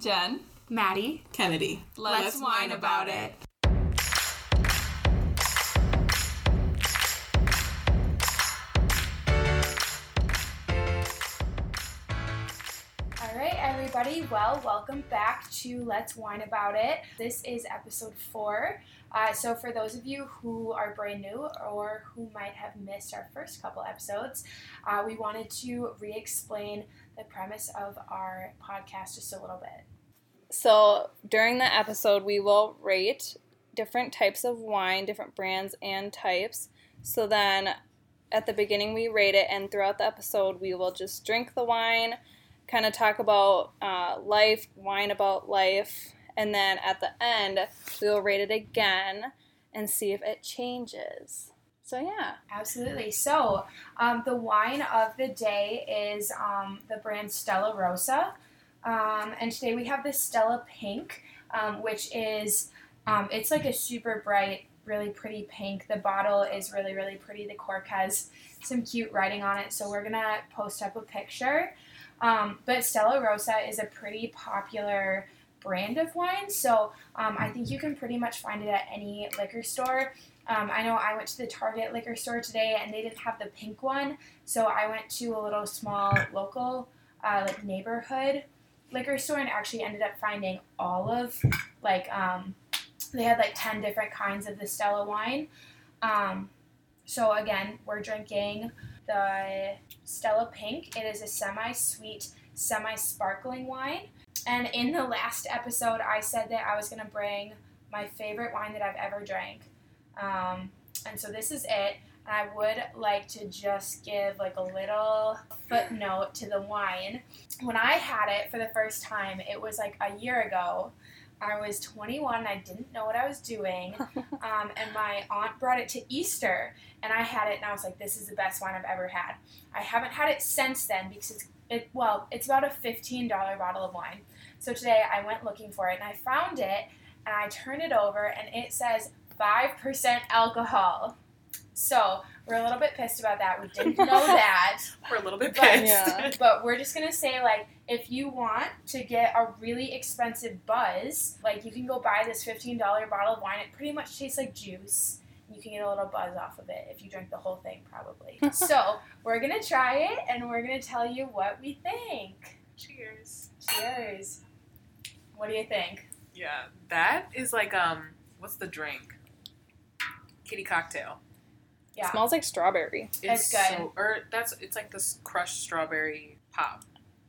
Jen, Maddie. Kennedy. let's, whine about it. All right, everybody. Well, welcome back to Let's Whine About It. This is episode four. Uh, so, for those of you who are brand new or who might have missed our first couple episodes, uh, we wanted to re explain the premise of our podcast just a little bit. So during the episode, we will rate different types of wine, different brands and types. So then at the beginning, we rate it, and throughout the episode, we will just drink the wine, kind of talk about uh, life, wine about life, and then at the end, we will rate it again and see if it changes. So yeah, Absolutely. So, um, the wine of the day is um, the brand Stella Rosa. Um, and today we have the Stella Pink, um, which is, um, it's like a super bright, really pretty pink. The bottle is really, really pretty. The cork has some cute writing on it. So, we're going to post up a picture. Um, but Stella Rosa is a pretty popular brand of wine. So, um, I think you can pretty much find it at any liquor store. Um, I know I went to the Target liquor store today and they didn't have the pink one, so I went to a little small local, uh, like neighborhood liquor store and actually ended up finding all of, like, um, they had like 10 different kinds of the Stella wine. Um, so again, we're drinking the Stella Pink. It is a semi sweet, semi sparkling wine. And in the last episode, I said that I was going to bring my favorite wine that I've ever drank. Um, and so this is it. And I would like to just give like a little footnote to the wine. When I had it for the first time, it was like a year ago. I was 21 I didn't know what I was doing. Um, and my aunt brought it to Easter and I had it and I was like, this is the best wine I've ever had. I haven't had it since then because it's, it, well, it's about a $15 bottle of wine. So today I went looking for it and I found it and I turned it over and it says 5% alcohol. So we're a little bit pissed about that. We didn't know that. We're a little bit But- pissed. Yeah. But we're just gonna say like if you want to get a really expensive buzz, like you can go buy this fifteen dollar bottle of wine. It pretty much tastes like juice. You can get a little buzz off of it if you drink the whole thing, probably. so we're gonna try it and we're gonna tell you what we think. Cheers. Cheers. What do you think? Yeah, that is like um, what's the drink? Kitty cocktail. Yeah. smells like strawberry. It's good. So, or that's it's like this crushed strawberry pop.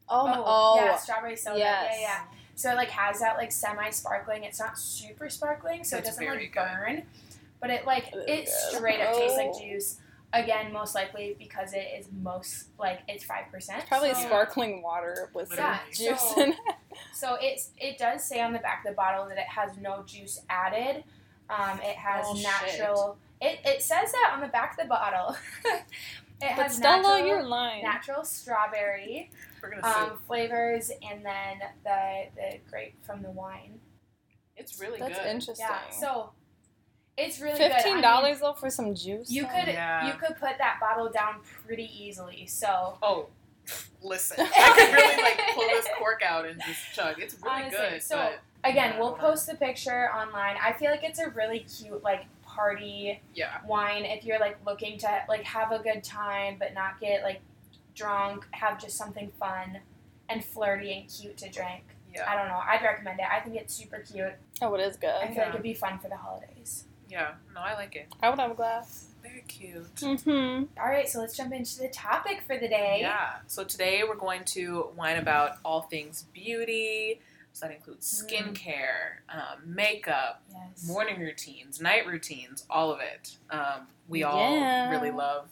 Oh, my- Oh, oh, yeah, strawberry soda. yes. Yeah, yeah. So it like has that like semi sparkling. It's not super sparkling, so It's it doesn't very like good. burn. But it like Ugh. it straight up tastes like Oh. juice. Again, most likely because it is most like it's five percent. Probably so, sparkling water with some Yeah, juice so- in it. So it's it does say on the back of the bottle that it has no juice added. Um, it has Oh, shit. Natural. It, it says that on the back of the bottle. it But has Stella, natural, you're lying. natural strawberry We're gonna see. um, flavors and then the the grape from the wine. it's really good. That's good. interesting. Yeah, so it's really good. I Fifteen mean, dollars though for some juice. you could Yeah. you could put that bottle down pretty easily. So Oh, listen, I could really like pull this cork out and just chug. It's really Honestly, good. so, but again, Yeah, we'll I don't know. post the picture online. I feel like it's a really cute like party yeah, wine if you're like looking to like have a good time but not get like drunk, have just something fun and flirty and cute to drink. I don't know. I'd recommend it. I think it's super cute. Oh, it is I good. feel like it'd be fun for the holidays. yeah. No, I like it. I would have a glass. Very cute. Mm-hmm. All right, so let's jump into the topic for the day. Yeah. So today we're going to whine about all things beauty. So that includes Mm. skincare, um, makeup, Yes. morning routines, night routines, all of it. Um, we all Yeah. really love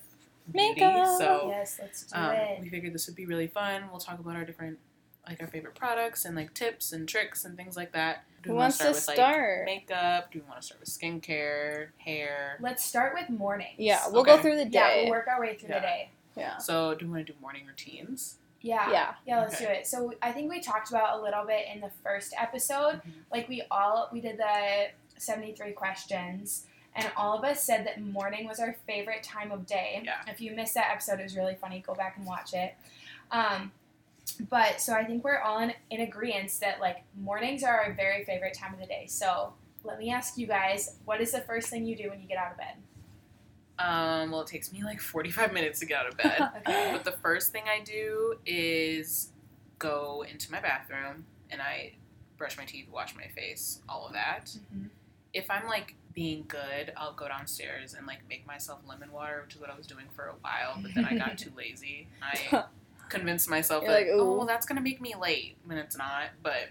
beauty, Makeup. so Yes, let's do um, it. we figured this would be really fun. We'll talk about our different, like our favorite products and like tips and tricks and things like that. Do Who we wanna wants to with, like, start? makeup? Do we want to start with skincare, hair? Let's start with mornings. Yeah, we'll go through the Yeah, day. we'll work our way through Yeah. the day. Yeah. So, do we want to do morning routines? Yeah. Yeah. Yeah, let's Okay. do it. So I think we talked about a little bit in the first episode. Mhm. Like we all we did the 73 questions and all of us said that morning was our favorite time of day. Yeah. If you missed that episode, it was really funny. Go back and watch it. Um, but so I think we're all in, in agreement that like mornings are our very favorite time of the day. So let me ask you guys, what is the first thing you do when you get out of bed? Um, well, it takes me like 45 minutes to get out of bed. Okay. but the first thing I do is go into my bathroom and I brush my teeth, wash my face, all of that. Mm-hmm. If I'm like being good, I'll go downstairs and like make myself lemon water, which is what I was doing for a while, but then I got too lazy. I convinced myself You're that, like, oh, well, that's gonna make me late when it's not. But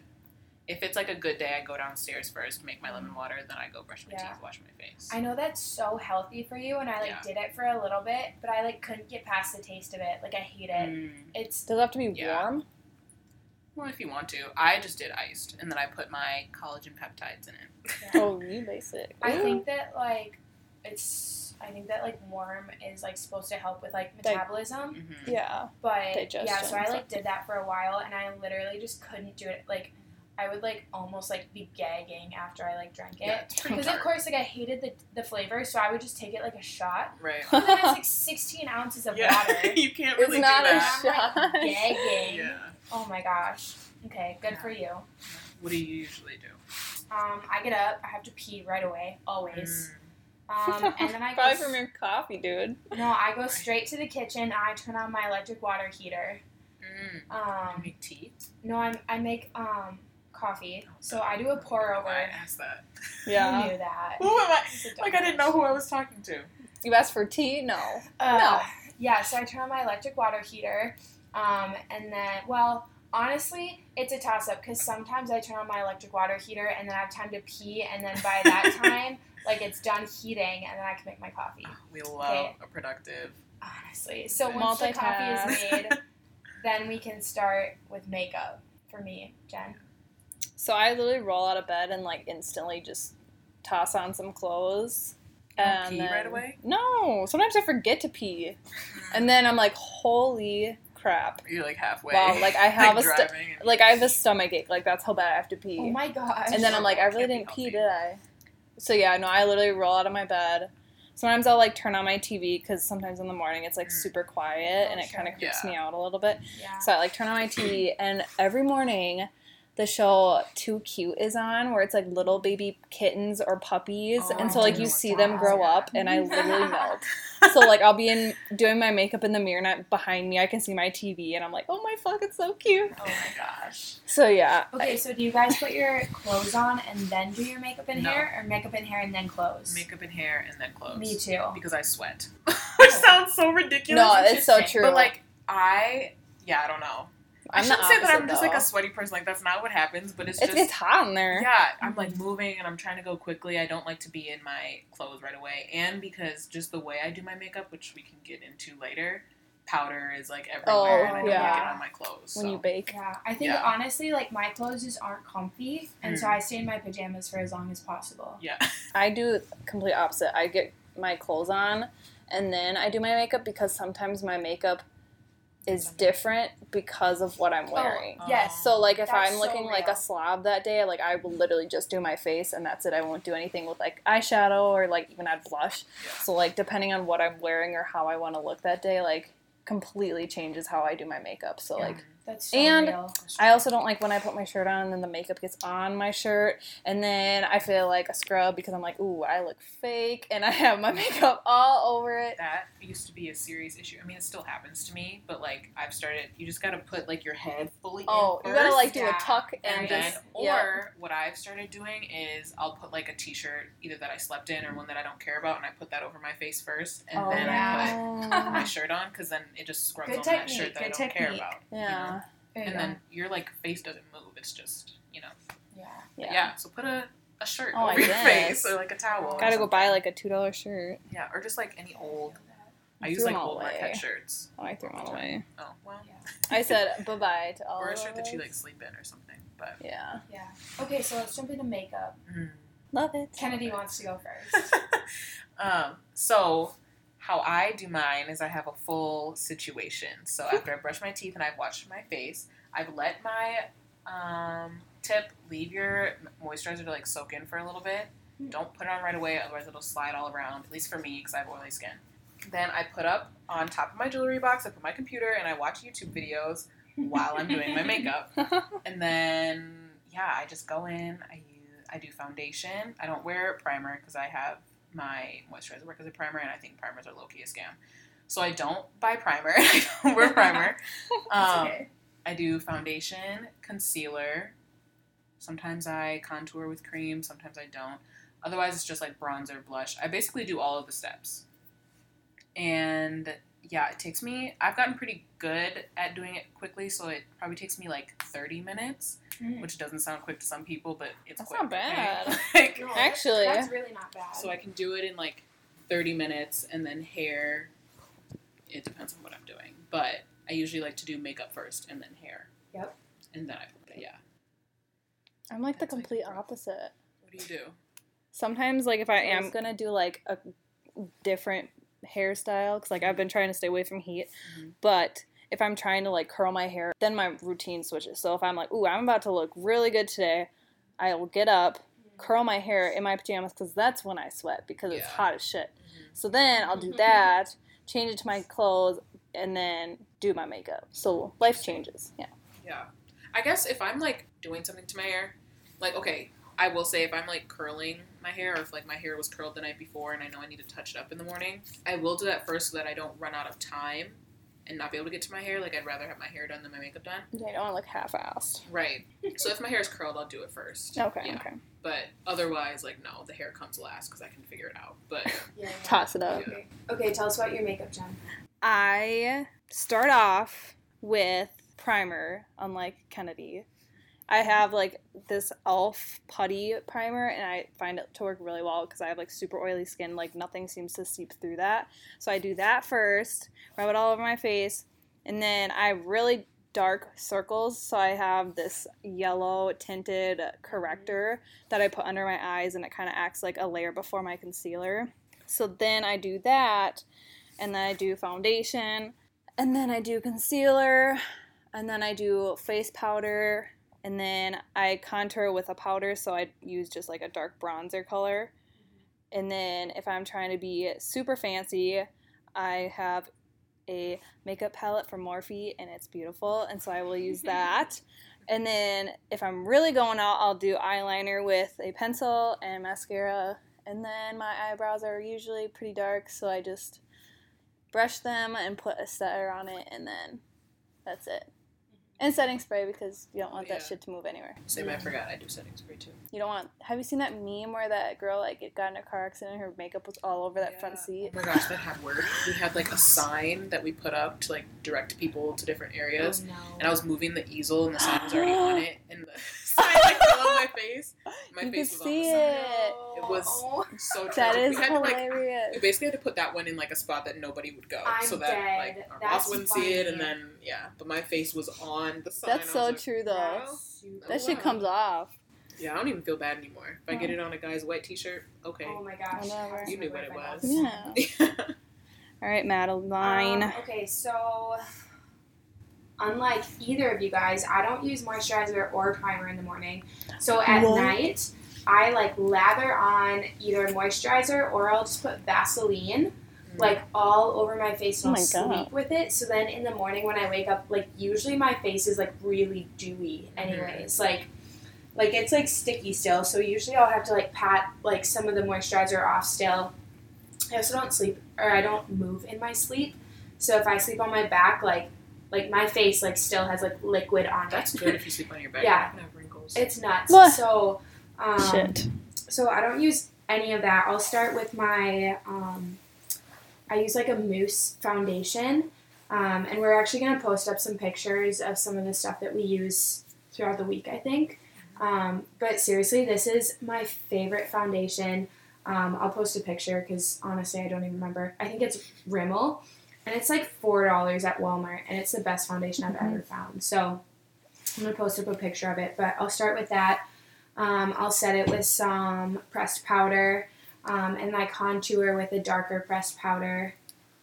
if it's like a good day, I go downstairs first, make my lemon water, then I go brush my Yeah. teeth, wash my face. I know that's so healthy for you, and I like Yeah. did it for a little bit, but I like couldn't get past the taste of it. Like I hate it. Mm. It's Does it have to be Yeah. warm? Well, if you want to, I just did iced, and then I put my collagen peptides in it. Oh, you basic. I think that like it's I think that like warm is like supposed to help with like Like- metabolism. hmm Yeah. But yeah, so I and like did that for a while and I literally just couldn't do it. Like I would like almost like be gagging after I like drank it. it's pretty Because of course like I hated the, the flavor, so I would just take it like a shot. Right. And then it's like sixteen ounces of yeah, water. you can't really It's really not do a that. shot. I'm like gagging. Yeah. Oh my gosh. Okay, good for you. What do you usually do? Um, I get up, I have to pee right away, always. Mm. Um, and then I go Probably from your coffee, dude. No, I go straight to the kitchen. I turn on my electric water heater. Mm. You Um, make tea? no, I I make um coffee. So I do a pour over. I asked that. Who Yeah. knew that? Who am I? It's a Like I didn't know who I was talking to. You asked for tea? No. Uh, Yeah, so I turn on my electric water heater, um, and then well. Honestly, it's a toss up because sometimes I turn on my electric water heater and then I have time to pee, and then by that time, like it's done heating, and then I can make my coffee. We love Okay. a productive. Honestly, so once the coffee is made, then we can start with makeup. For me, Jen. So I literally roll out of bed and like instantly just toss on some clothes. And pee then- right away? No, sometimes I forget to pee, and then I'm like, holy crap! You're like halfway. Wow, like, I have a st- and- Like I have a stomach ache. Like that's how bad I have to pee. Oh my gosh. and then I'm like, I really didn't pee, did I? So yeah, no, I literally roll out of my bed. Sometimes I'll like turn on my TV because sometimes in the morning it's like Mm. super quiet Oh, and it kind of creeps Yeah. me out a little bit. yeah. So I like turn on my TV and every morning the show Too Cute is on where it's like little baby kittens or puppies Oh, and so like you see them is, grow up and I literally melt. So like I'll be in doing my makeup in the mirror and behind me I can see my TV and I'm like, "Oh my fuck, it's so cute." Oh my gosh. So yeah. Okay, so do you guys put your clothes on and then do your makeup and No. hair, or makeup and hair and then clothes? makeup and hair and then clothes. Me too. Because I sweat. Oh. Which sounds so ridiculous. No, it's so true. But like I, yeah, I don't know. I I'm the shouldn't say that I'm just like a sweaty person. Like that's not what happens. But it's It's, just it's hot in there. Yeah, I'm like moving and I'm trying to go quickly. I don't like to be in my clothes right away. And because just the way I do my makeup, which we can get into later, powder is like everywhere Oh, and I don't yeah. like it on my clothes. When you bake. Yeah, I think Yeah. honestly, like my clothes just aren't comfy, and so Mm. I stay in my pajamas for as long as possible. yeah. I do complete opposite. I get my clothes on and then I do my makeup because sometimes my makeup is different because of what I'm oh, wearing. Oh, yes. So like if That's I'm so looking like a slob that day, like I will literally just do my face and that's it. I won't do anything with like eyeshadow or like even add blush. Yeah. So like depending on what I'm wearing or how I want to look that day, like completely changes how I do my makeup. So like That's so And real. I also don't like when I put my shirt on and then the makeup gets on my shirt and then I feel like a scrub because I'm like, ooh, I look fake and I have my makeup all over it. That used to be a serious issue. I mean, it still happens to me, but like I've started. You just gotta put like your head fully Oh, you gotta like do yeah. a tuck and, and then, or yeah. what I've started doing is I'll put like a T-shirt, either that I slept in or one that I don't care about, and I put that over my face first, and Oh, then yeah. I put my shirt on because then it just scrubs Good on that shirt that I don't care technique. about. you know? Yeah. There you And go. then your like face doesn't move. It's just you know. yeah. Yeah. Yeah. So put a, a shirt Oh, I over your guess. face or like a towel. Gotta go buy like a two dollar shirt. yeah, or just like any old. I I use like old away. Marquette shirts. Oh, I threw them all away. Oh well. I said bye bye to all Or a of shirt that you like sleep in or something. But Yeah. Yeah. Okay, so let's jump into makeup. mm. Love it. Kennedy wants to go first. um, so how I do mine is I have a full situation. So after I brush my teeth and I've washed my face, I've let my um, tip leave your moisturizer to like soak in for a little bit. Don't put it on right away, otherwise it'll slide all around. At least for me, because I have oily skin. Then I put up on top of my jewelry box. I put my computer and I watch YouTube videos while I'm doing my makeup. And then yeah, I just go in. I use I do foundation. I don't wear primer because I have my moisturizer work as a primer, and I think primers are low key a scam. So I don't buy primer. I don't wear primer. Um, okay. I do foundation, concealer. Sometimes I contour with cream. Sometimes I don't. Otherwise, it's just like bronzer, blush. I basically do all of the steps. And yeah, it takes me. I've gotten pretty good at doing it quickly, so it probably takes me like 30 minutes, Mm. which doesn't sound quick to some people, but it's That's quick. not bad. okay? like, No, Actually- that's really not bad. so I can do it in like 30 minutes, and then hair. It depends on what I'm doing, but I usually like to do makeup first and then hair. Yep. And then I, yeah. I'm like the That's like complete rough. opposite. What do you do? Sometimes, like, if I am gonna do like a different hairstyle, because like I've been trying to stay away from heat, Mhm. but if I'm trying to like curl my hair, then my routine switches. So if I'm like, ooh, I'm about to look really good today, I will get up, curl my hair in my pajamas, because that's when I sweat because it's hot as shit. Mhm. So then I'll do that, change it to my clothes, and then do my makeup. So life changes. Yeah. Yeah. I guess if I'm like doing something to my hair, like okay, I will say if I'm like curling my hair or if like my hair was curled the night before and I know I need to touch it up in the morning, I will do that first so that I don't run out of time and not be able to get to my hair. Like I'd rather have my hair done than my makeup done. Yeah, I don't want to look half-assed. Right. So if my hair is curled, I'll do it first. Okay. Yeah. Okay. But otherwise, like no, the hair comes last because I can figure it out. But Yeah, yeah. Toss it up. Okay. okay, tell us about your makeup, Jen. I start off with primer, unlike Kennedy. I have like this elf putty primer and I find it to work really well because I have like super oily skin, like nothing seems to seep through that. So I do that first, rub it all over my face, and then I have really dark circles, so I have this yellow tinted corrector that I put under my eyes and it kind of acts like a layer before my concealer. So then I do that, and then I do foundation, and then I do concealer, and then I do face powder, and then I contour with a powder, so I use just like a dark bronzer color. And then if I'm trying to be super fancy, I have a makeup palette from Morphe, and it's beautiful, and so I will use that. And then if I'm really going out, I'll do eyeliner with a pencil and mascara. And then my eyebrows are usually pretty dark, so I just brush them and put a setter on it, and then that's it. And setting spray because you don't want that Yeah. shit to move anywhere. same, I forgot I do setting spray too. You don't want. Have you seen that meme where that girl like it got in a car accident and her makeup was all over that front seat? Oh my gosh, that had work. We had like a sign that we put up to like direct people to different areas. Oh, no. and I was moving the easel, and the sign was already on it, and the sign like fell on my face. My You face could was on the see sign. it. It was Oh, so tragic. That is we had to like, hilarious. we basically had to put that one in like a spot that nobody would go, I'm so that dead. like our That's boss wouldn't see it, and then yeah. But my face was on the sign. That's so like, true though. "Wow." super- That shit wow. comes off. Yeah, I don't even feel bad anymore. If I get it on a guy's white T-shirt, okay. Oh my gosh. Whatever. You knew what it was. Yeah. All right, Madeline. Um, okay, so unlike either of you guys, I don't use moisturizer or primer in the morning. So at What? night, I like lather on either moisturizer or I'll just put Vaseline mm. like all over my face Oh and my I'll God. sleep with it. So then in the morning when I wake up, like usually my face is like really dewy anyways. Mm. Like like it's like sticky still. So usually I'll have to like pat like some of the moisturizer off still. I also don't sleep or I don't move in my sleep. So if I sleep on my back, like like my face like still has like liquid on That's it. good if you sleep on your back. Yeah. You're not gonna have wrinkles. it's nuts. What? So um, Shit. so I don't use any of that. I'll start with my um, I use like a mousse foundation. Um, and we're actually gonna post up some pictures of some of the stuff that we use throughout the week, I think. Um, but seriously, this is my favorite foundation. Um, I'll post a picture because honestly, I don't even remember. I think it's Rimmel, and it's like four dollars at Walmart, and it's the best foundation I've ever found. So I'm gonna post up a picture of it, but I'll start with that. Um, I'll set it with some pressed powder, um, and I contour with a darker pressed powder.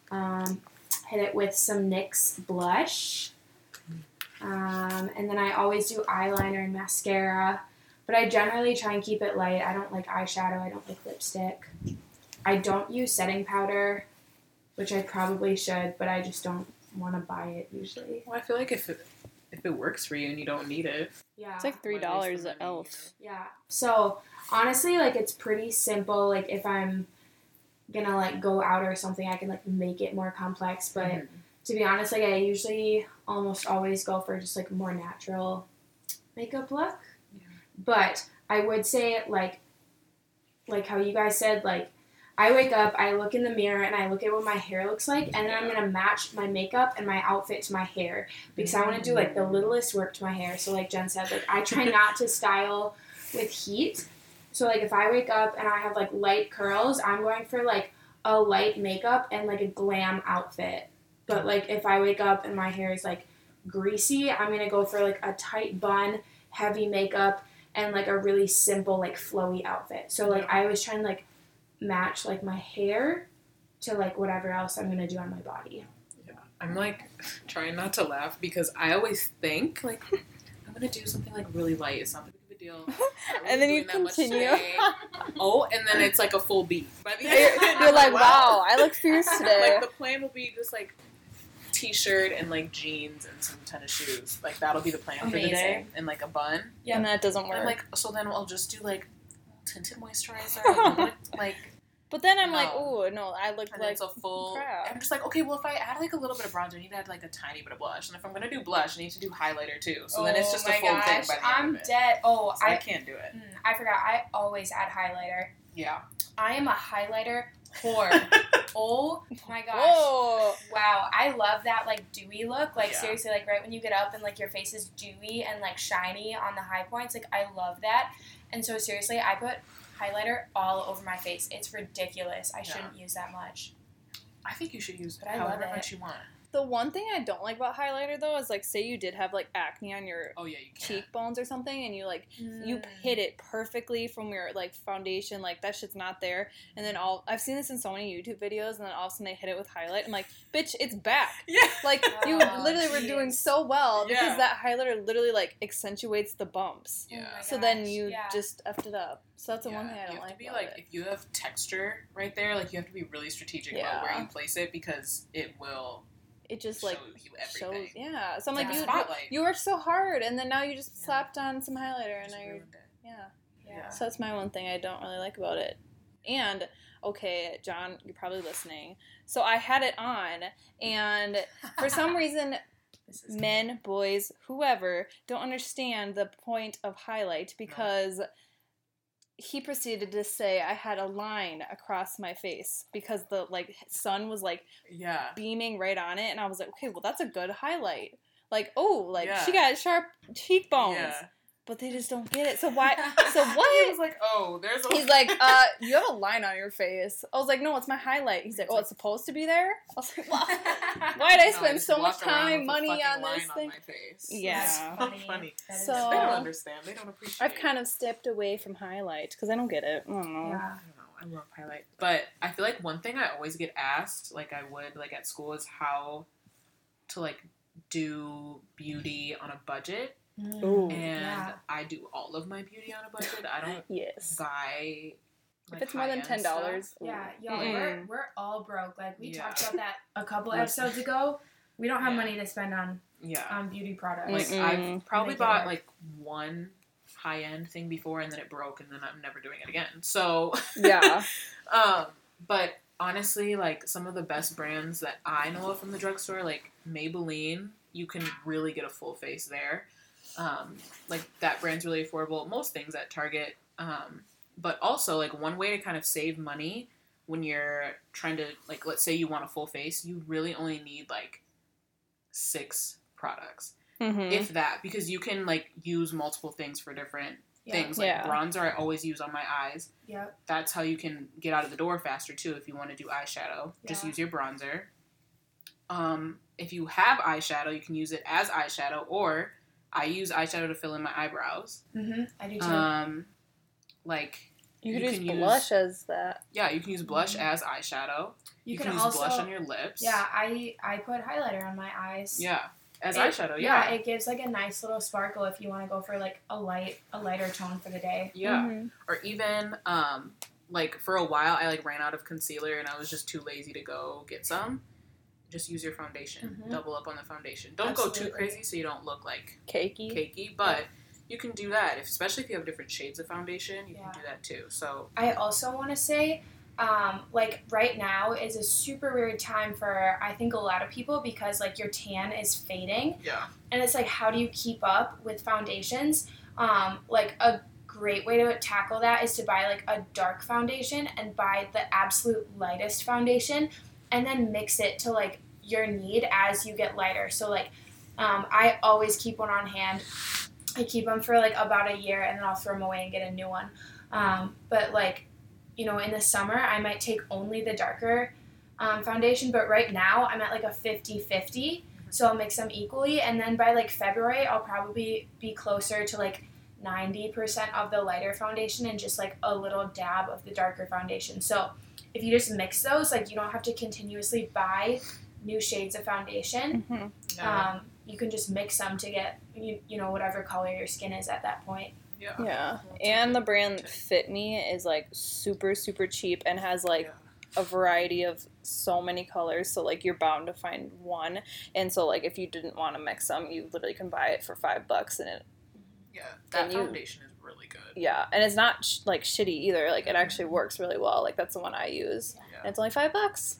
Um, hit it with some NYX blush, um, and then I always do eyeliner and mascara. But I generally try and keep it light. I don't like eyeshadow. I don't like lipstick. I don't use setting powder, which I probably should, but I just don't want to buy it usually. Well, I feel like if it, if it works for you and you don't need it. Yeah. It's like three dollars the at money, Elf. Yeah. So honestly, like it's pretty simple. Like if I'm gonna like go out or something, I can like make it more complex. But Mhm. to be honest, like I usually almost always go for just like more natural makeup look. Yeah. But I would say like like how you guys said, like I wake up, I look in the mirror and I look at what my hair looks like and then I'm gonna match my makeup and my outfit to my hair because I wanna do like the littlest work to my hair. So like Jen said, like I try not to style with heat. So like if I wake up and I have like light curls, I'm going for like a light makeup and like a glam outfit. But like if I wake up and my hair is like greasy, I'm gonna go for like a tight bun, heavy makeup, and like a really simple like flowy outfit. So like I always try and like match like my hair to like whatever else I'm gonna do on my body. Yeah, I'm like trying not to laugh because I always think like hmm, I'm gonna do something like really light. It's not that big of a deal. Really And then you doing that much continue. today. oh, and then it's like a full beat. By the You're, end, you're I'm like, wow, I look fierce today. like the plan will be just like t-shirt and like jeans and some tennis shoes. Like that'll be the plan for the day, and like a bun. Yeah. And that doesn't work. I'm like, so then I'll just do like tinted moisturizer, I want, like, but then I'm like, oh no, I look and like it's a full. crap. I'm just like, okay, well, if I add like a little bit of bronzer, I need to add like a tiny bit of blush, and if I'm gonna do blush, I need to do highlighter too. So then it's just a Oh full thing gosh, by the I'm of it. dead. Oh, So I, I can't do it. mm, I forgot. I always add highlighter. Yeah. I am a highlighter whore. oh my gosh. Whoa. Wow, I love that like dewy look. Like Yeah. seriously, like right when you get up and like your face is dewy and like shiny on the high points. Like I love that. And so seriously, I put highlighter all over my face. It's ridiculous. I Yeah. shouldn't use that much. I think you should use But I love however much you want. The one thing I don't like about highlighter though is like, say you did have like acne on your Oh yeah, you can. cheekbones or something, and you like you Mm. hit it perfectly from your like foundation, like that shit's not there, and then all I've seen this in so many YouTube videos, and then all of a sudden they hit it with highlight. I'm like, bitch, it's back. Yeah. Like you Oh, literally were doing so well because Yeah. that highlighter literally like accentuates the bumps. Oh Yeah. my So then you yeah. just effed it up. So that's the one thing I don't you have like to be about like it. if you have texture right there, like you have to be really strategic about where you place it because it will It just show like you shows, yeah. So I'm It's like, a you, spotlight. you worked so hard, and then now you just Yeah. slapped on some highlighter, and Just now ruined it. yeah. Yeah. So that's my one thing I don't really like about it. And okay, John, you're probably listening. So I had it on, and for some reason, men, boys, whoever don't understand the point of highlight because he proceeded to say I had a line across my face because the like sun was like yeah. beaming right on it, and I was like, okay, well that's a good highlight. Like, oh, like she got sharp cheekbones, Yeah. But they just don't get it. So why? So He what? was like, oh, there's a. He's like, uh, you have a line on your face. I was like, no, it's my highlight. He's like, oh, it's supposed to be there. I was like, well, why'd I No, spend so much time, money on line this thing? my face. Yeah. That's so Funny. funny. So- They don't understand. They don't appreciate. I've kind of stepped away from highlight because I don't get it. I don't know. Yeah. I don't know. I love highlight, but I feel like one thing I always get asked, like I would like at school, is how to like do beauty on a budget, Ooh. and yeah. I do all of my beauty on a budget. I don't Yes. buy. If it's more than ten dollars, Yeah, y'all, Mm-mm. we're, we're all broke. Like we Yeah. talked about that a couple episodes ago. We don't have Yeah. money to spend on Yeah, on beauty products. like Mm-mm. I've probably bought work. like one high end thing before, and then it broke, and then I'm never doing it again. So yeah. Um, but honestly, like some of the best brands that I know of from the drugstore, like Maybelline, you can really get a full face there. Um, like that brand's really affordable. Most things at Target. Um, but also like one way to kind of save money when you're trying to like let's say you want a full face, you really only need like six products. Mhm. If that, because you can like use multiple things for different Yeah. things. Like Yeah. bronzer I always use on my eyes Yep. that's how you can get out of the door faster too if you want to do eyeshadow just use your bronzer um, if you have eyeshadow you can use it as eyeshadow or i use eyeshadow to fill in my eyebrows Mm-hmm. I do too. um, like you could you use can use- blush as that. yeah you can use blush Mhm. as eyeshadow you, you, can, can, use also blush on your lips yeah. I I put highlighter on my eyes. yeah as It- eyeshadow Yeah, yeah it gives like a nice little sparkle if you want to go for like a light a lighter tone for the day. yeah Mhm. or even um, like for a while i like ran out of concealer and i was just too lazy to go get some just use your foundation. Mhm. Double up on the foundation. Don't go too crazy so you don't look like Cakey. cakey, but you can do that. If, especially if you have different shades of foundation, you Yeah. can do that too. So I also want to say, um, like right now is a super weird time for I think a lot of people because like your tan is fading, yeah, and it's like how do you keep up with foundations? Um, like a great way to tackle that is to buy like a dark foundation and buy the absolute lightest foundation, and then mix it to like your need as you get lighter. So like, um, I always keep one on hand. I keep them for like about a year, and then I'll throw them away and get a new one. Um, but like, you know, in the summer, I might take only the darker um, foundation, but right now I'm at like a 50 50. So I'll mix them equally. And then by like February, I'll probably be closer to like 90% of the lighter foundation and just like a little dab of the darker foundation. So if you just mix those, like you don't have to continuously buy new shades of foundation. hmm yeah, Um, you can just mix them to get, you, you know, whatever color your skin is at that point. yeah, Yeah. And the brand. Fit Me is like super, super cheap and has like Yeah. a variety of so many colors. So like you're bound to find one. And so like if you didn't want to mix them, you literally can buy it for five bucks and it Yeah, that And you- foundation is really good. yeah, and it's not sh- like shitty either. Like it actually works really well. Like that's the one I use. Yeah. And it's only five bucks.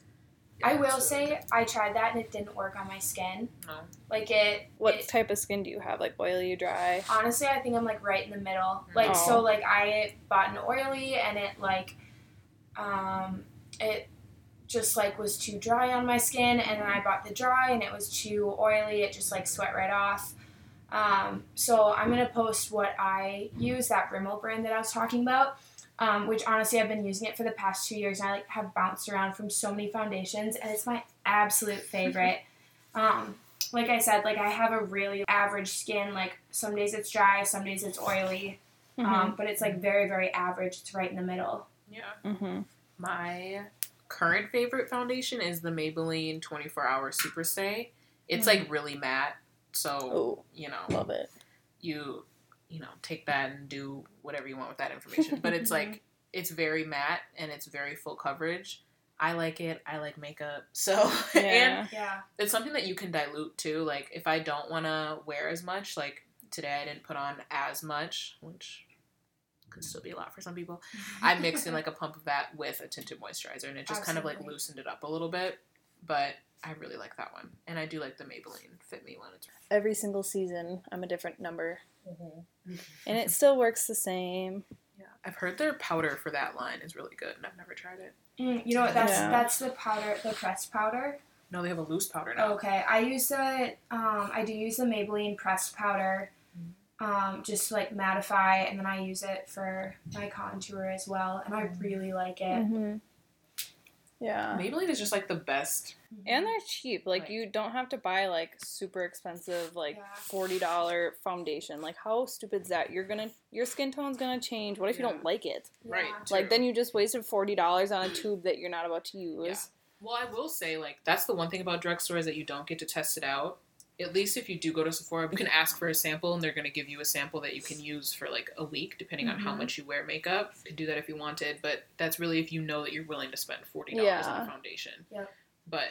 Yeah, I will really say good. I tried that and it didn't work on my skin. No. Like it. What it- type of skin do you have? Like oily, dry? honestly, I think I'm like right in the middle. Like Oh. so, like I bought an oily and it like, um, it just like was too dry on my skin, and then I bought the dry and it was too oily. It just like sweat right off. Um, so I'm gonna post what I use that Rimmel brand that I was talking about. Um, which honestly I've been using it for the past two years and I like have bounced around from so many foundations and it's my absolute favorite. um, like I said, like I have a really average skin. Like some days it's dry, some days it's oily, Mm-hmm. um, but it's like very very average. It's right in the middle. Yeah. mm-hmm. My current favorite foundation is the Maybelline 24 Hour Super Stay. It's Mm. like really matte, so Oh, you know love it. you you know take that and do whatever you want with that information. But it's like it's very matte and it's very full coverage. I like it. I like makeup, so and Yeah. Yeah. it's something that you can dilute too. Like if I don't want to wear as much, like today I didn't put on as much, which could still be a lot for some people. I mixed in like a pump of that with a tinted moisturizer, and it just kind of like loosened it up a little bit. But I really like that one, and I do like the Maybelline Fit Me one. It's Every single season, I'm a different number, Mm-hmm. and it still works the same. yeah. I've heard their powder for that line is really good, and I've never tried it. Mm, you know what? That's Yeah. that's the powder, the pressed powder. No, they have a loose powder now. Okay, I use the um, I do use the Maybelline pressed powder, um, just to, like mattify, and then I use it for my contour as well, and I really like it. Mm-hmm. Yeah. Maybelline is just like the best. And they're cheap. Like Right. you don't have to buy like super expensive like Yeah. forty dollar foundation. Like how stupid is that? You're gonna your skin tone's gonna change. What if you don't like it? Right. Yeah. Like True. then you just wasted forty dollars on a tube that you're not about to use. Well, I will say, like, that's the one thing about drugstores that you don't get to test it out. At least if you do go to Sephora, you can ask for a sample and they're going to give you a sample that you can use for like a week, depending on how Mhm. much you wear makeup. You could do that if you wanted, but that's really if you know that you're willing to spend $40 on Yeah. a foundation. Yep. But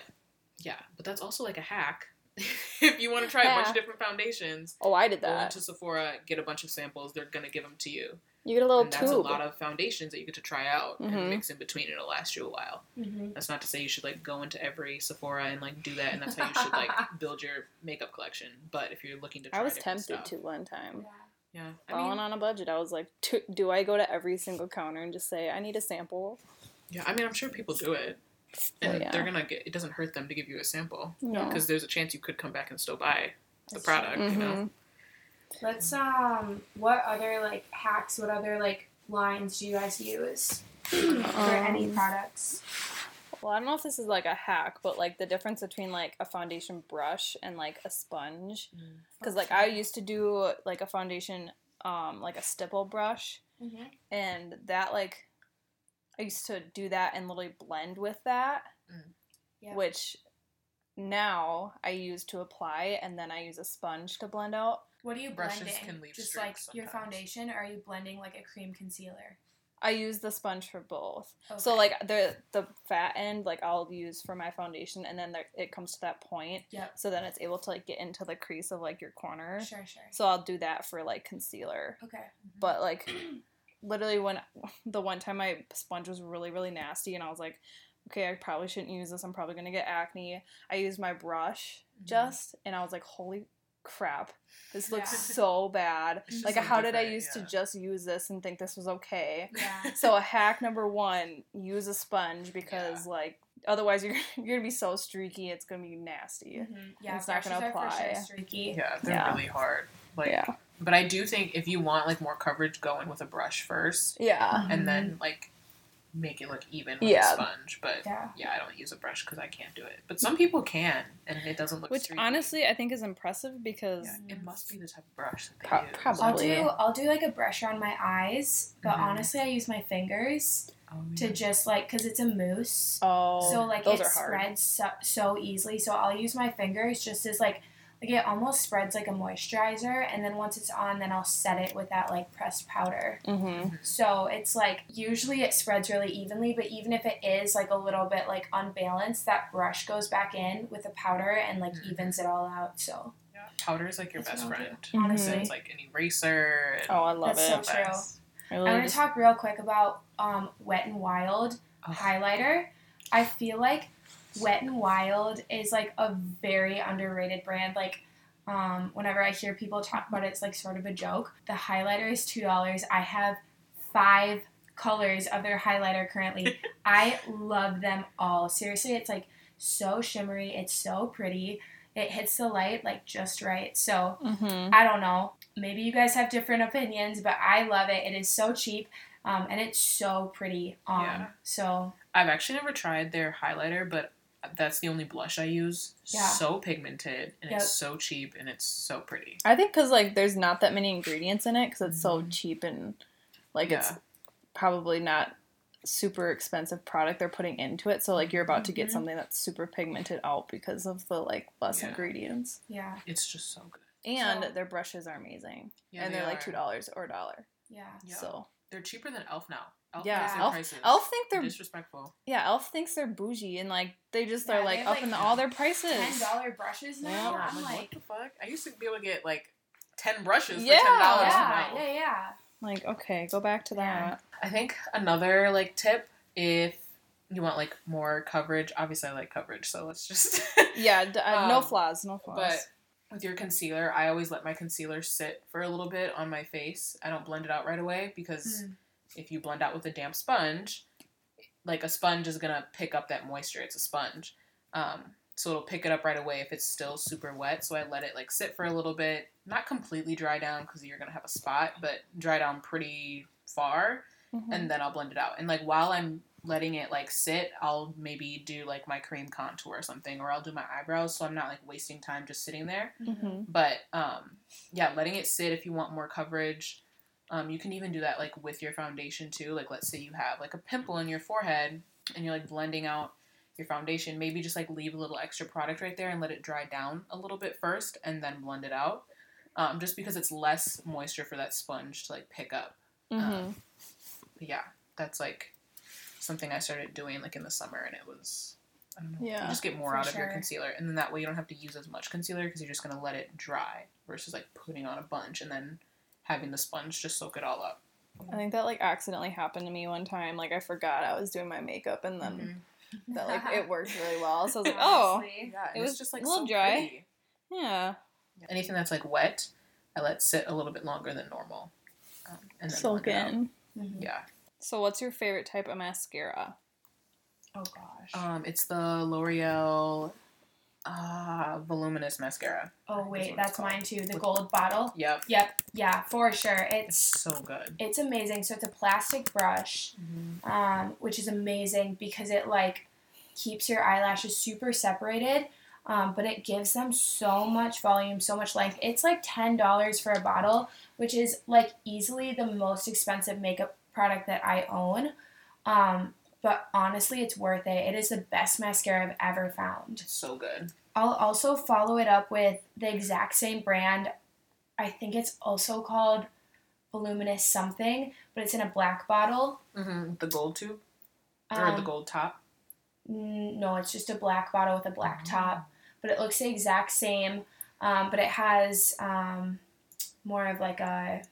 yeah, but that's also like a hack. if you want to try a bunch of different foundations, Oh, I did that. go into Sephora, get a bunch of samples, they're going to give them to you. You get a little and that's tube. a lot of foundations that you get to try out Mhm. and mix in between. It'll last you a while. hmm That's not to say you should like go into every Sephora and like do that, and that's how you should like build your makeup collection. But if you're looking to, try I was tempted stuff, to one time. Yeah, I Falling mean, on a budget, I was like, "Do- do I go to every single counter and just say I need a sample? yeah, I mean, I'm sure people do it, and Well, yeah. they're gonna get. It doesn't hurt them to give you a sample No. because there's a chance you could come back and still buy the That's product. You know, Mhm. Let's um, what other like hacks? What other like lines do you guys use for any Um, products? Well, I don't know if this is like a hack, but like the difference between like a foundation brush and like a sponge. Mm. Because like I used to do like a foundation, um, like a stipple brush, Mm-hmm. and that like I used to do that and literally blend with that, Mm. Yeah. which now I use to apply, and then I use a sponge to blend out. What are you Brushes blending? can leave Just like streaks your foundation, or are you blending like a cream concealer? I use the sponge for both. Okay. So like the the fat end, like I'll use for my foundation, and then there, it comes to that point. Yep. So then it's able to like get into the crease of like your corner. Sure, sure. So I'll do that for like concealer. Okay. But like, literally when the one time my sponge was really really nasty, and I was like, okay, I probably shouldn't use this. I'm probably gonna get acne. I used my brush Mhm. just, and I was like, holy crap, this looks Yeah. so bad. Like, how did I different, used yeah. to just use this and think this was okay? Yeah. So a hack number one: use a sponge because like otherwise you're you're gonna be so streaky. It's gonna be nasty. Mhm. Yeah, It's not gonna brushes are for apply. sure streaky. Yeah, they're Yeah. really hard. Like, Yeah. but I do think if you want like more coverage, go in with a brush first, Yeah. and then like make it look even with Yeah. a sponge. But Yeah. yeah, I don't use a brush because I can't do it. But some people can, and it doesn't look. Which streaky. honestly I think is impressive because yeah, it must be the type of brush that they Pro- use. probably. I'll do I'll do like a brush around my eyes, but Mhm. honestly, I use my fingers Oh, to just like because it's a mousse, oh so like those it are hard. spreads so, so easily. So I'll use my fingers just as like like it almost spreads like a moisturizer, and then once it's on, then I'll set it with that like pressed powder. Mm-hmm. So it's like usually it spreads really evenly, but even if it is like a little bit like unbalanced, that brush goes back in with the powder and like Mhm. evens it all out. So Yeah, powder is like your That's best what I'll friend. Honestly. It's like an eraser. Oh, I love That's it. so true. best. I I really want to just- talk real quick about um, Wet and Wild Oh. highlighter. I feel like Wet and Wild is like a very underrated brand. Like um, whenever I hear people talk about it, it's like sort of a joke. The highlighter is two dollars. I have five colors of their highlighter currently. I love them all. Seriously, it's like so shimmery. It's so pretty. It hits the light like just right. So Mhm. I don't know. Maybe you guys have different opinions, but I love it. It is so cheap, um, and it's so pretty on. Yeah. So I've actually never tried their highlighter, but that's the only blush I use. Yeah. So pigmented and Yep. it's so cheap and it's so pretty. I think because like there's not that many ingredients in it because it's so Mhm. cheap and like it's probably not super expensive product they're putting into it. So like you're about to get Mhm. something that's super pigmented out because of the like less Yeah. ingredients. yeah, It's just so good. And So- their brushes are amazing, Yeah, and they they're like are. two dollars or a dollar. yeah. Yeah. So They're cheaper than Elf now. Elf Yeah, yeah, their Elf- prices. Elf think they're disrespectful. yeah. Elf thinks they're bougie and like they just Yeah, are like have, up like, in all their prices. Ten dollar brushes now. Yeah. Yeah, I'm I'm like, what the fuck? I used to be able to get like ten brushes Yeah. for ten dollars yeah, now. yeah, yeah. Like okay, go back to Yeah. that. I think another like tip if you want like more coverage. Obviously, I like coverage, so let's just. Yeah, d- uh, no Um, flaws, no flaws. But with your concealer, I always let my concealer sit for a little bit on my face. I don't blend it out right away because Mm. If you blend out with a damp sponge, like a sponge is gonna pick up that moisture. It's a sponge, um, so it'll pick it up right away if it's still super wet. So I let it like sit for a little bit, not completely dry down because you're gonna have a spot, but dry down pretty far, Mhm. and then I'll blend it out. And like while I'm letting it like sit, I'll maybe do like my cream contour or something, or I'll do my eyebrows, so I'm not like wasting time just sitting there. Mhm. But um, yeah, letting it sit if you want more coverage. Um, you can even do that like with your foundation too. Like let's say you have like a pimple in your forehead and you're like blending out your foundation. Maybe just like leave a little extra product right there and let it dry down a little bit first and then blend it out. Um, just because it's less moisture for that sponge to like pick up. Mhm. But yeah, that's like something I started doing like in the summer and it was I don't know. Yeah, You just get more out of your concealer and then that way you don't have to use as much concealer because you're just gonna let it dry versus like putting on a bunch and then having the sponge just soak it all up. I think that like accidentally happened to me one time. Like I forgot I was doing my makeup and then that like it worked really well. So I was like, oh, Yeah, It it was was just like a little so dry. pretty. yeah, Anything that's like wet, I let sit a little bit longer than normal. Um, and then soak blend it out. in. Mhm. Yeah. So what's your favorite type of mascara? Oh gosh. Um, it's the L'Oreal uh, Voluminous Mascara. oh wait, that's mine too. The With- gold bottle. Yep. Yep. Yeah, for sure. It's It's so good. it's amazing. So it's a plastic brush. um, which is amazing because it like keeps your eyelashes super separated, um, but it gives them so much volume, so much length. It's like ten dollars for a bottle, which is like easily the most expensive makeup product that I own. Um, but honestly, it's worth it. It is the best mascara I've ever found. It's so good. I'll also follow it up with the exact same brand. I think it's also called voluminous something, but it's in a black bottle. Mm-hmm. The gold tube or the Um, gold top. No, it's just a black bottle with a black Oh. top, but it looks the exact same. Um, but it has um, more of like a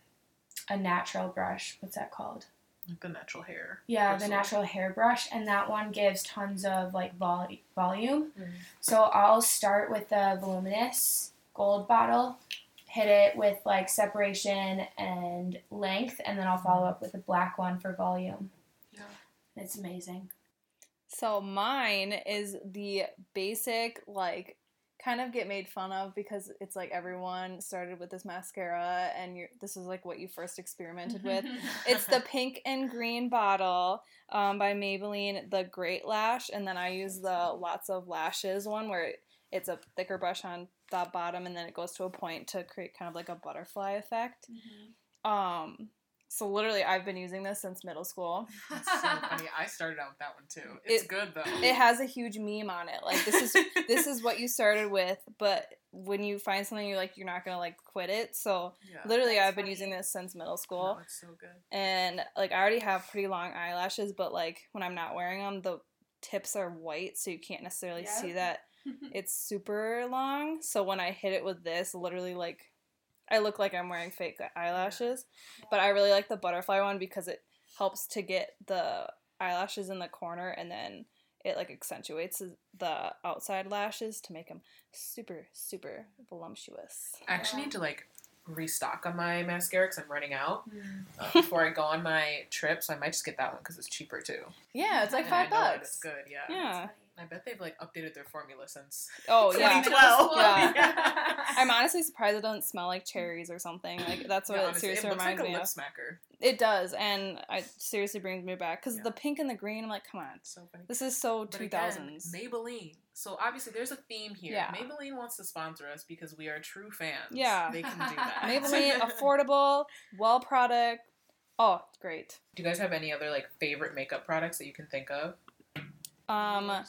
a natural brush. What's that called? Like the natural hair. Yeah, the bristle. natural hairbrush, and that one gives tons of like vol- volume. Mhm. So I'll start with the voluminous gold bottle, hit it with like separation and length, and then I'll follow up with a black one for volume. Yeah. It's amazing. So mine is the basic like kind of get made fun of because it's like everyone started with this mascara and you're this is like what you first experimented with. It's the pink and green bottle um, by Maybelline, the Great Lash, and then I use the Lots of Lashes one where it, it's a thicker brush on the bottom and then it goes to a point to create kind of like a butterfly effect. Um, so literally, I've been using this since middle school. It's so funny. I started out with that one too. It's It- good though. It has a huge meme on it. Like this is this is what you started with, but when you find something you like, you're not gonna like quit it. So yeah. literally, I've been using this since middle No, school, it's so good. and like I already have pretty long eyelashes, but like when I'm not wearing them, the tips are white, so you can't necessarily Yep. see that it's super long. So when I hit it with this, literally like I look like I'm wearing fake eyelashes. But I really like the butterfly one because it helps to get the eyelashes in the corner and then it like accentuates the outside lashes to make them super super voluptuous. I actually Yeah. need to like restock on my mascara because I'm running out Mm. uh, before I go on my trip. So I might just get that one because it's cheaper too. Yeah, it's like And I five know that It's bucks. good. Yeah. Yeah. I bet they've like updated their formula since. Oh yeah. 2012. Yeah. I'm honestly surprised it doesn't smell like cherries or something. Like that's what Yeah, it honestly, seriously it looks reminds like a me lip of. smacker. It does, and it seriously brings me back because Yeah. the pink and the green. I'm like, come on, so funny. this is so But two again, thousands. Maybelline. So obviously there's a theme here. Yeah. Maybelline wants to sponsor us because we are true fans. Yeah. They can do that. Maybelline, affordable, well product. Oh, great. Do you guys have any other like favorite makeup products that you can think of? Um,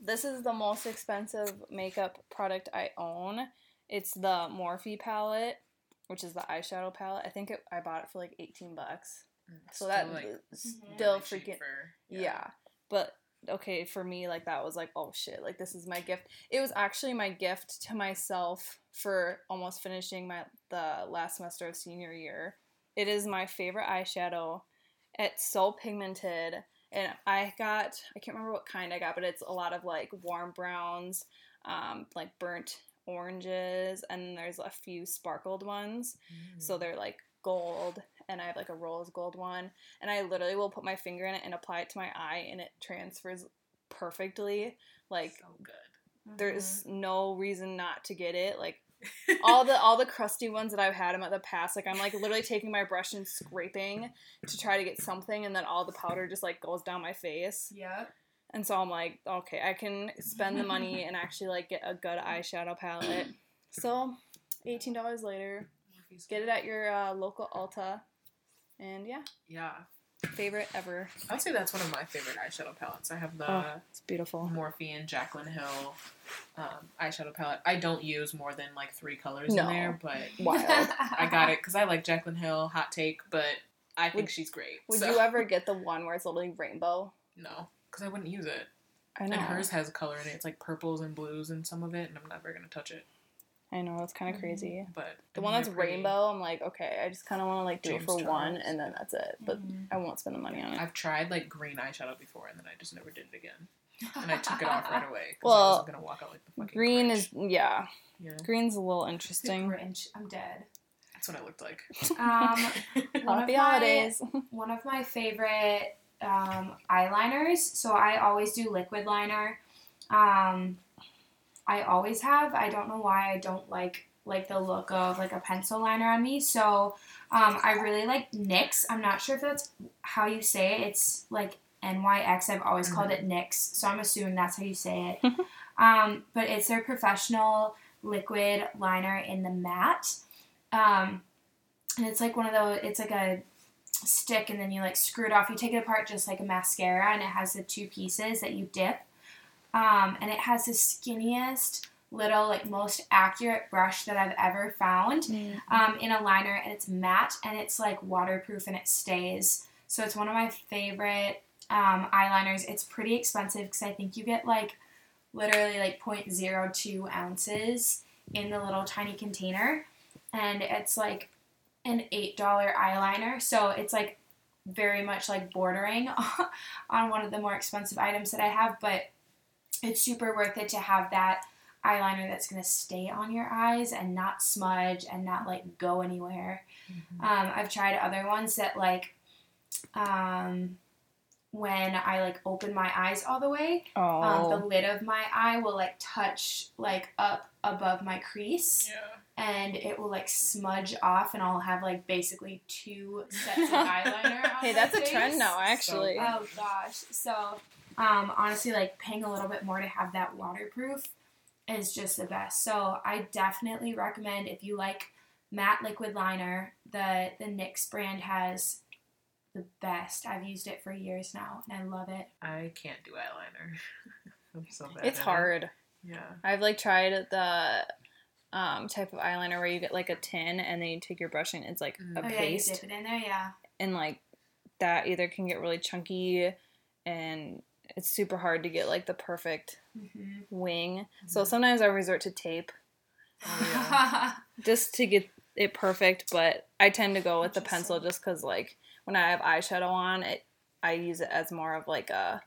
this is the most expensive makeup product I own. It's the Morphe palette, which is the eyeshadow palette. I think it, I bought it for like eighteen bucks. So that Still, like, still freaking for- yeah. But okay, for me, like that was like, oh shit, like this is my gift. It was actually my gift to myself for almost finishing my the last semester of senior year. It is my favorite eyeshadow. It's so pigmented. And I got I can't remember what kind I got, but it's a lot of like warm browns, um, like burnt oranges, and there's a few sparkled ones. Mm. So they're like gold, and I have like a rose gold one. And I literally will put my finger in it and apply it to my eye, and it transfers perfectly. Like so good. there's Mm-hmm. no reason not to get it. Like all the all the crusty ones that I've had in the past, like I'm like literally taking my brush and scraping to try to get something, and then all the powder just like goes down my face. Yeah. And so I'm like, okay, I can spend the money and actually like get a good eyeshadow palette. So, eighteen dollars later, get it at your uh, local Ulta, and yeah, Yeah. Favorite ever. I would say that's one of my favorite eyeshadow palettes. I have the Oh. It's beautiful. Morphe and Jaclyn Hill um, eyeshadow palette. I don't use more than like three colors No. in there, but Wild. I got it because I like Jaclyn Hill. Hot take, but I think Would- she's great. Would so- you ever get the one where it's literally rainbow? No, because I wouldn't use it. I know. And hers has color in it. It's like purples and blues in some of it, and I'm never gonna touch it. I know it's kind of Mhm. crazy. But The I one that's rainbow, I'm like, okay, I just kind of want to like do James it for one, and then that's it. But Mhm. I won't spend the money on it. I've tried like green eyeshadow before, and then I just never did it again. And I took it off right away because I Well, wasn't gonna walk out like the fucking Green is yeah, yeah. green's a little interesting. Grinch. I'm dead. That's what I looked like. Um, one of Happy my holidays. one of my favorite um, eyeliners. So I always do liquid liner. Um, I always have. I don't know why I don't like like the look of like a pencil liner on me. So um, I really like NYX. I'm not sure if that's how you say it. It's like NYX. I've always called it NYX. So I'm assuming that's how you say it. um, but it's their professional liquid liner in the matte. Um, and it's like one of those. It's like a stick and then you like screw it off. You take it apart just like a mascara and it has the two pieces that you dip. Um, and it has the skinniest, little like most accurate brush that I've ever found um, in a liner, and it's matte and it's like waterproof and it stays. So it's one of my favorite um, eyeliners. It's pretty expensive because I think you get like literally like 0.02 ounces in the little tiny container, and it's like an eight dollar eyeliner. So it's like very much like bordering on one of the more expensive items that I have, but it's super worth it to have that eyeliner that's going to stay on your eyes and not smudge and not like go anywhere. Mm-hmm. Um, I've tried other ones that like um, when I like open my eyes all the way, Oh. um, the lid of my eye will like touch like up above my crease Yeah. and it will like smudge off and I'll have like basically two sets of eyeliner on hey, my that's a face. trend now, actually. Oh gosh. So, um, honestly, like paying a little bit more to have that waterproof is just the best. So I definitely recommend if you like matte liquid liner, the the NYX brand has the best. I've used it for years now and I love it. I can't do eyeliner. I'm so bad. it's at it. hard. Yeah. I've like tried the um, type of eyeliner where you get like a tin and then you take your brush and it's like Mm. a oh yeah, you paste, dip it in there, yeah. and like that either can get really chunky and it's super hard to get like the perfect hmm wing. So Mhm. sometimes I resort to tape Oh, yeah. just to get it perfect, but I tend to go with the pencil just because like when I have eyeshadow on, it I use it as more of like a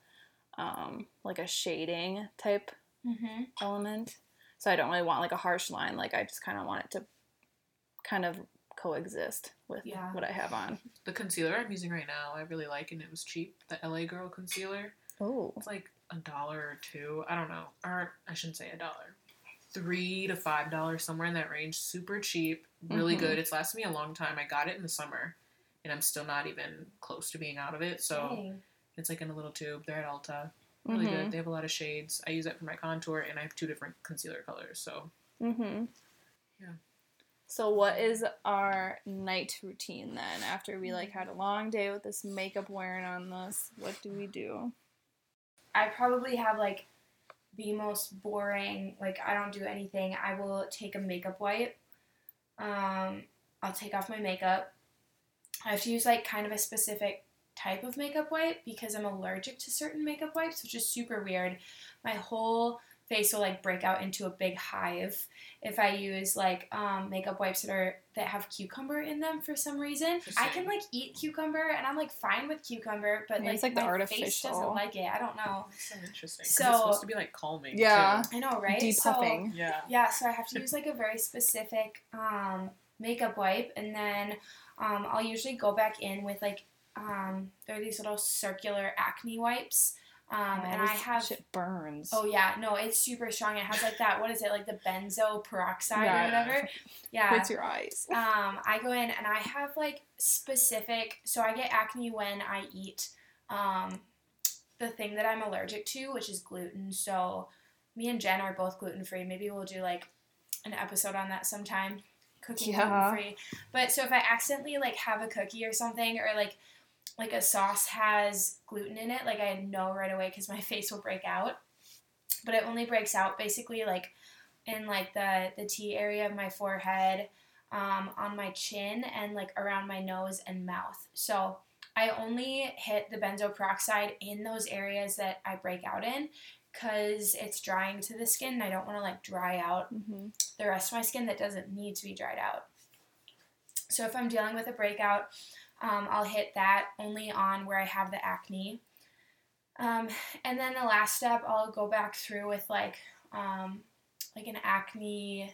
um, like a shading type hmm element. So I don't really want like a harsh line. Like I just kind of want it to kind of coexist with Yeah. what I have on. The concealer I'm using right now, I really like, and it was cheap. The LA Girl concealer. Oh, It's like a dollar or two. I don't know. Or I shouldn't say a dollar. Three to five dollars, somewhere in that range. Super cheap. Really Mhm. good. It's lasted me a long time. I got it in the summer, and I'm still not even close to being out of it. So Dang. it's like in a little tube. They're at Ulta. Really Mhm. good. They have a lot of shades. I use it for my contour, and I have two different concealer colors. So Mm-hmm. Yeah. So what is our night routine then? After we like had a long day with this makeup wearing on this, what do we do? I probably have like the most boring, like I don't do anything. I will take a makeup wipe. Um, I'll take off my makeup. I have to use like kind of a specific type of makeup wipe because I'm allergic to certain makeup wipes, which is super weird. My whole face will like break out into a big hive if I use like um, makeup wipes that are that have cucumber in them for some reason. I can like eat cucumber and I'm like fine with cucumber, but Yeah, like, it's, like, the my face doesn't like it. I don't know. that's so interesting. 'cause So- it's supposed to be like calming. Yeah. too. I know, right? So, Yeah. yeah, so I have to use like a very specific um, makeup wipe, and then um, I'll usually go back in with like um, there are these little circular acne wipes, um, and I have. shit burns. Oh yeah, no, it's super strong. It has like that. What is it? Like the benzo peroxide Yeah. or whatever. Yeah. hurts your eyes. Um, I go in and I have like specific. So I get acne when I eat um, the thing that I'm allergic to, which is gluten. So me and Jen are both gluten free. Maybe we'll do like an episode on that sometime. Cooking Yeah. gluten free. But so if I accidentally like have a cookie or something, or like like a sauce has gluten in it, like I know right away because my face will break out. But it only breaks out basically like in like the the T area of my forehead, um, on my chin, and like around my nose and mouth. So I only hit the benzo peroxide in those areas that I break out in because it's drying to the skin and I don't want to like dry out hmm the rest of my skin that doesn't need to be dried out. So if I'm dealing with a breakout, um, I'll hit that only on where I have the acne. Um, and then the last step, I'll go back through with like um, like an acne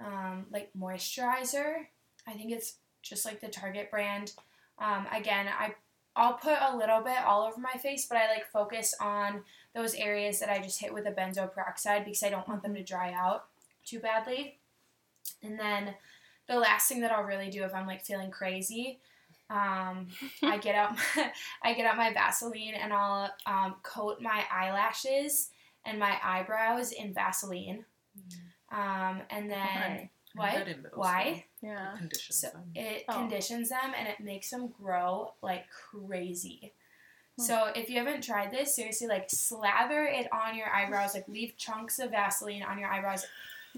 um, like moisturizer. I think it's just like the Target brand. Um, again, I I'll put a little bit all over my face, but I like focus on those areas that I just hit with a benzoyl peroxide because I don't want them to dry out too badly. And then the last thing that I'll really do if I'm like feeling crazy, um, I get out I get out my Vaseline and I'll um, coat my eyelashes and my eyebrows in Vaseline. Um, and then Why? what? Those, Why? Yeah. though. Conditions So them. it Oh. conditions them and it makes them grow like crazy. So if you haven't tried this, seriously, like slather it on your eyebrows. Like leave chunks of Vaseline on your eyebrows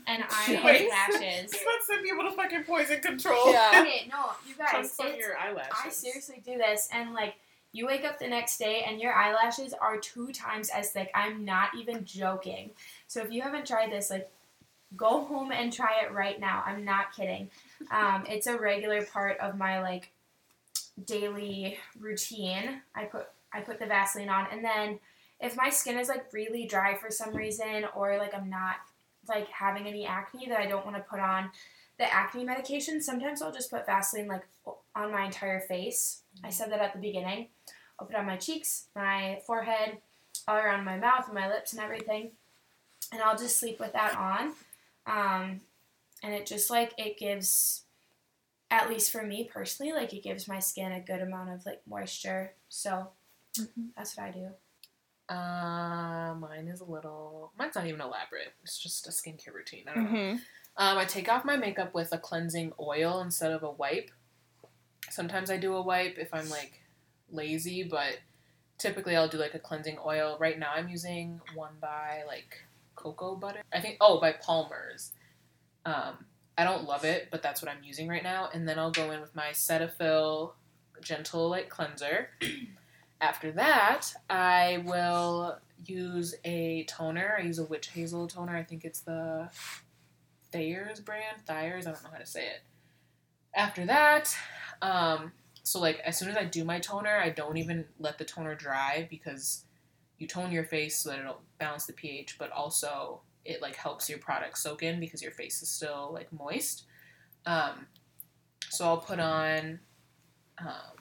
and on your Wait. lashes. Let's send people to fucking poison control. Yeah. Okay, no, you guys, Chunks on it's, your eyelashes. I seriously do this, and like you wake up the next day and your eyelashes are two times as thick. I'm not even joking. So if you haven't tried this, like go home and try it right now. I'm not kidding. Um, it's a regular part of my like daily routine. I put I put the Vaseline on, and then if my skin is like really dry for some reason, or like I'm not like having any acne that I don't want to put on the acne medication, sometimes I'll just put Vaseline like on my entire face. I said that at the beginning. I'll put on my cheeks, my forehead, all around my mouth, and my lips, and everything. And I'll just sleep with that on. Um, and it just like it gives, at least for me personally, like it gives my skin a good amount of like moisture. So that's what I do. Uh, mine is a little. Mine's not even elaborate. It's just a skincare routine. I don't. Mm-hmm. Um, I take off my makeup with a cleansing oil instead of a wipe. Sometimes I do a wipe if I'm like lazy, but typically I'll do like a cleansing oil. Right now I'm using one by like cocoa butter. I think oh by Palmer's. Um, I don't love it, but that's what I'm using right now. And then I'll go in with my Cetaphil gentle like cleanser. After that, I will use a toner. I use a witch hazel toner. I think it's the Thayer's brand. Thayer's, I don't know how to say it. After that, um, so like as soon as I do my toner, I don't even let the toner dry because you tone your face so that it'll balance the pH, but also it like helps your product soak in because your face is still like moist. Um, so I'll put on um,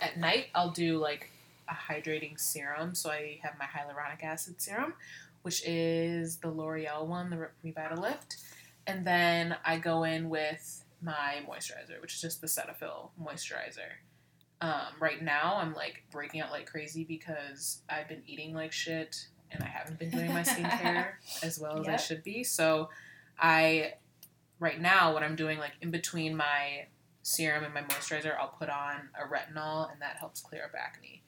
at night. I'll do like a hydrating serum. So I have my hyaluronic acid serum, which is the L'Oreal one, the Revitalift. And then I go in with my moisturizer, which is just the Cetaphil moisturizer. Um, right now, I'm like breaking out like crazy because I've been eating like shit and I haven't been doing my skincare as well as I should be. So, I right now what I'm doing like in between my serum and my moisturizer, I'll put on a retinol and that helps clear up acne.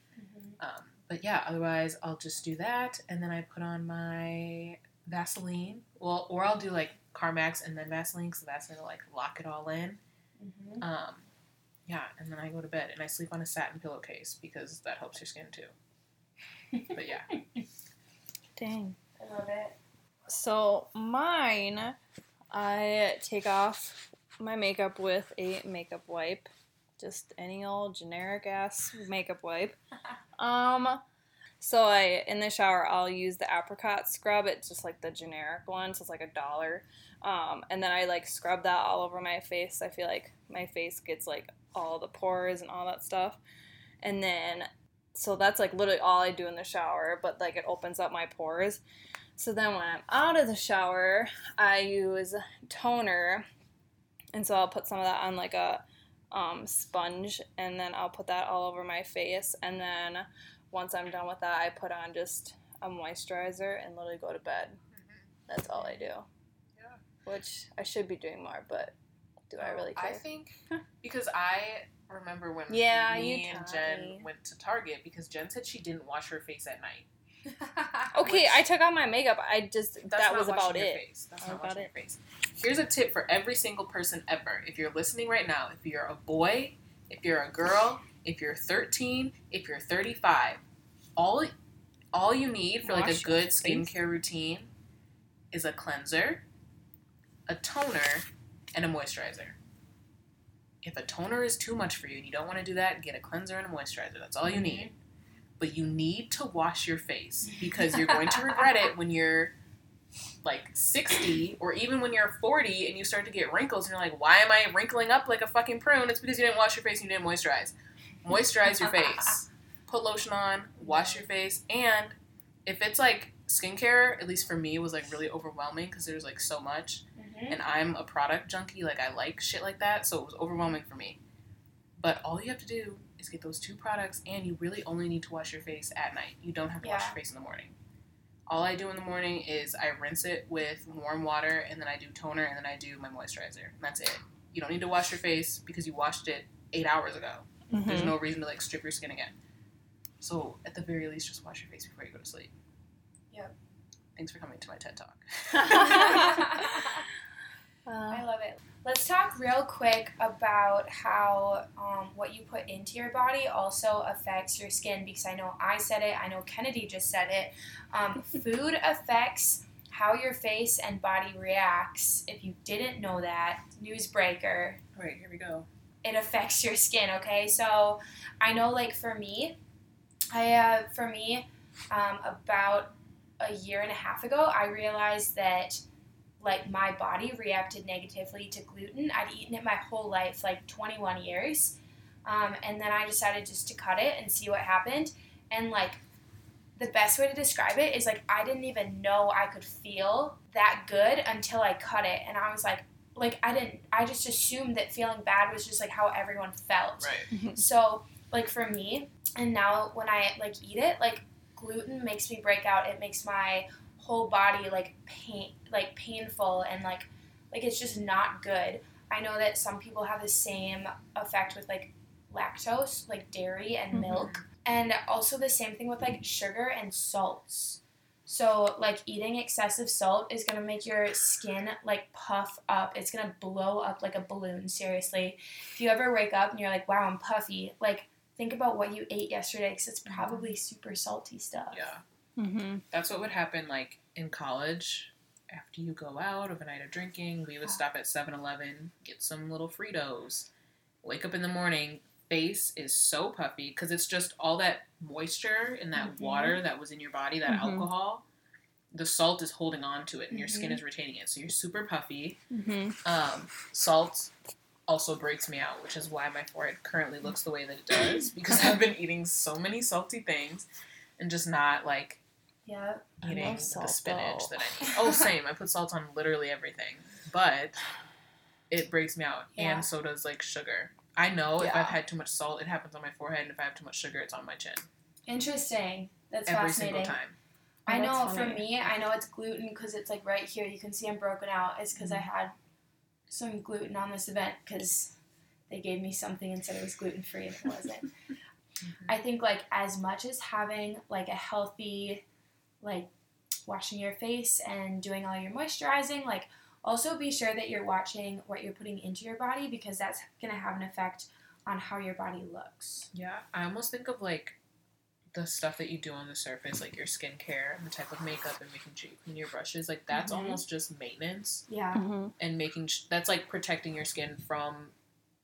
Um, but yeah, otherwise I'll just do that and then I put on my Vaseline. Well, or I'll do like Carmex and then Vaseline because Vaseline will like lock it all in. Mhm. Um, yeah, and then I go to bed and I sleep on a satin pillowcase because that helps your skin too. But yeah, Dang. I love it. So mine, I take off my makeup with a makeup wipe, just any old generic ass makeup wipe. Um, so I in the shower I'll use the apricot scrub. It's just like the generic one, so it's like a dollar. Um, and then I like scrub that all over my face. I feel like my face gets like all the pores and all that stuff. And then so that's like literally all I do in the shower, but like it opens up my pores. So then when I'm out of the shower, I use toner. And so I'll put some of that on like a um, sponge and then I'll put that all over my face. And then once I'm done with that, I put on just a moisturizer and literally go to bed. That's all I do. Yeah. Which I should be doing more, but do I really care? I think because I remember when Yeah, me and Jen me. went to Target because Jen said she didn't wash her face at night. okay, which- I took out my makeup. I just That's that was about it. Face. That's not about your face. Here's a tip for every single person ever. If you're listening right now, if you're a boy, if you're a girl, if you're 13, if you're 35, all all you need for like a good skincare routine is a cleanser, a toner, and a moisturizer. If a toner is too much for you and you don't want to do that, get a cleanser and a moisturizer. That's all you Mhm. need. But you need to wash your face because you're going to regret it when you're like 60 or even when you're 40 and you start to get wrinkles and you're like, why am I wrinkling up like a fucking prune? It's because you didn't wash your face and you didn't moisturize. Moisturize your face. Put lotion on, wash your face, and if it's like skincare, at least for me, was like really overwhelming because there's like so much Mhm. and I'm a product junkie. Like I like shit like that, so it was overwhelming for me. But all you have to do is get those two products, and you really only need to wash your face at night. You don't have to wash your face in the morning. All I do in the morning is I rinse it with warm water, and then I do toner, and then I do my moisturizer. And that's it. You don't need to wash your face because you washed it eight hours ago. There's Mhm. no reason to like strip your skin again. So at the very least, just wash your face before you go to sleep. Yep. Thanks for coming to my TED Talk. I love it. Let's talk real quick about how um, what you put into your body also affects your skin because I know I said it, I know Kennedy just said it. Um, food affects how your face and body reacts. If you didn't know that, newsbreaker, All right, here we go. it affects your skin, okay? So I know, like, for me, I, uh, for me, um, about a year and a half ago, I realized that like my body reacted negatively to gluten. I'd eaten it my whole life, like 21 years. Um, and then I decided just to cut it and see what happened. And like the best way to describe it is like I didn't even know I could feel that good until I cut it. And I was like, like I didn't, I just assumed that feeling bad was just like how everyone felt. Right. So, like for me, and now when I like eat it, like gluten makes me break out. It makes my whole body like pain, like painful, and like like it's just not good. I know that some people have the same effect with like lactose, like dairy and Mhm. milk, and also the same thing with like sugar and salts. So, like eating excessive salt is gonna make your skin like puff up. It's gonna blow up like a balloon. Seriously, if you ever wake up and you're like, "Wow, I'm puffy," like think about what you ate yesterday because it's probably super salty stuff. Yeah. Hmm That's what would happen like in college. After you go out of a night of drinking, we would stop at 7 Eleven, get some little Fritos, wake up in the morning, face is so puffy because it's just all that moisture and that Mhm. water that was in your body, that Mhm. alcohol. The salt is holding on to it and your skin Mhm. is retaining it. So you're super puffy. hmm Um, salt also breaks me out, which is why my forehead currently looks the way that it does because I've been eating so many salty things and just not like Yeah. I eating love the spinach though. that I need. Oh, same. I put salt on literally everything, but it breaks me out, Yeah. and so does like sugar. I know if I've had too much salt, it happens on my forehead, and if I have too much sugar, it's on my chin Interesting. That's every fascinating. single time. I Oh, know that's for me, I know it's gluten because it's like right here. You can see I'm broken out. It's because I Mm-hmm. had some gluten on this event because they gave me something and said it was gluten free and it wasn't. I think like as much as having like a healthy, like washing your face and doing all your moisturizing, like also be sure that you're watching what you're putting into your body because that's gonna have an effect on how your body looks. Yeah, I almost think of like the stuff that you do on the surface, like your skincare and the type of makeup and making sure you clean your brushes. Like that's Mhm. almost just maintenance Yeah. hmm and making sh- that's like protecting your skin from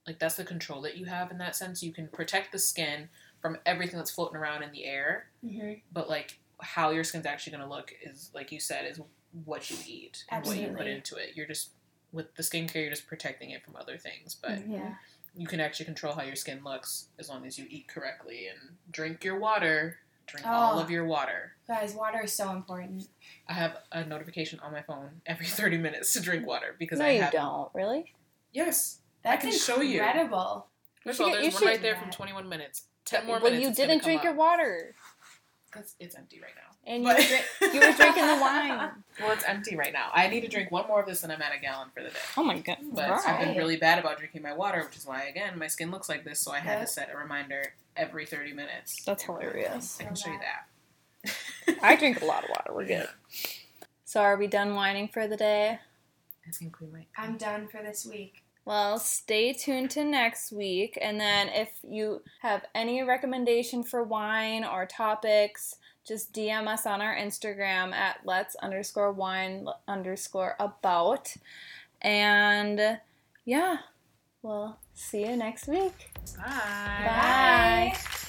like that's the control that you have in that sense. You can protect the skin from everything that's floating around in the air hmm but like how your skin's actually going to look is like you said is what you eat and what you put into it you're just with the skincare you're just protecting it from other things but Yeah. you can actually control how your skin looks as long as you eat correctly and drink your water drink Oh. all of oh. your water Guys, water is so important. i have a notification on my phone every 30 minutes to drink water because No, i you have don't. Really? yes That's can show you. incredible. You First of all, should get- you there's one right there from 21 minutes 10 more Well, minutes you it's didn't drink your water, Because it's empty right now and you were, you were drinking the wine. well it's empty right now i need to drink one more of this and i'm at a gallon for the day Oh my god! But Wow. I've been really bad about drinking my water, which is why, again, my skin looks like this. So I had Yep. to set a reminder every 30 minutes. That's hilarious. I can show you that. I drink a lot of water. We're good. So, are we done whining for the day? I think we might. I'm done for this week. Well, stay tuned to next week. And then if you have any recommendation for wine or topics, just DM us on our Instagram at let's underscore wine underscore about. And yeah, we'll see you next week. Bye. Bye.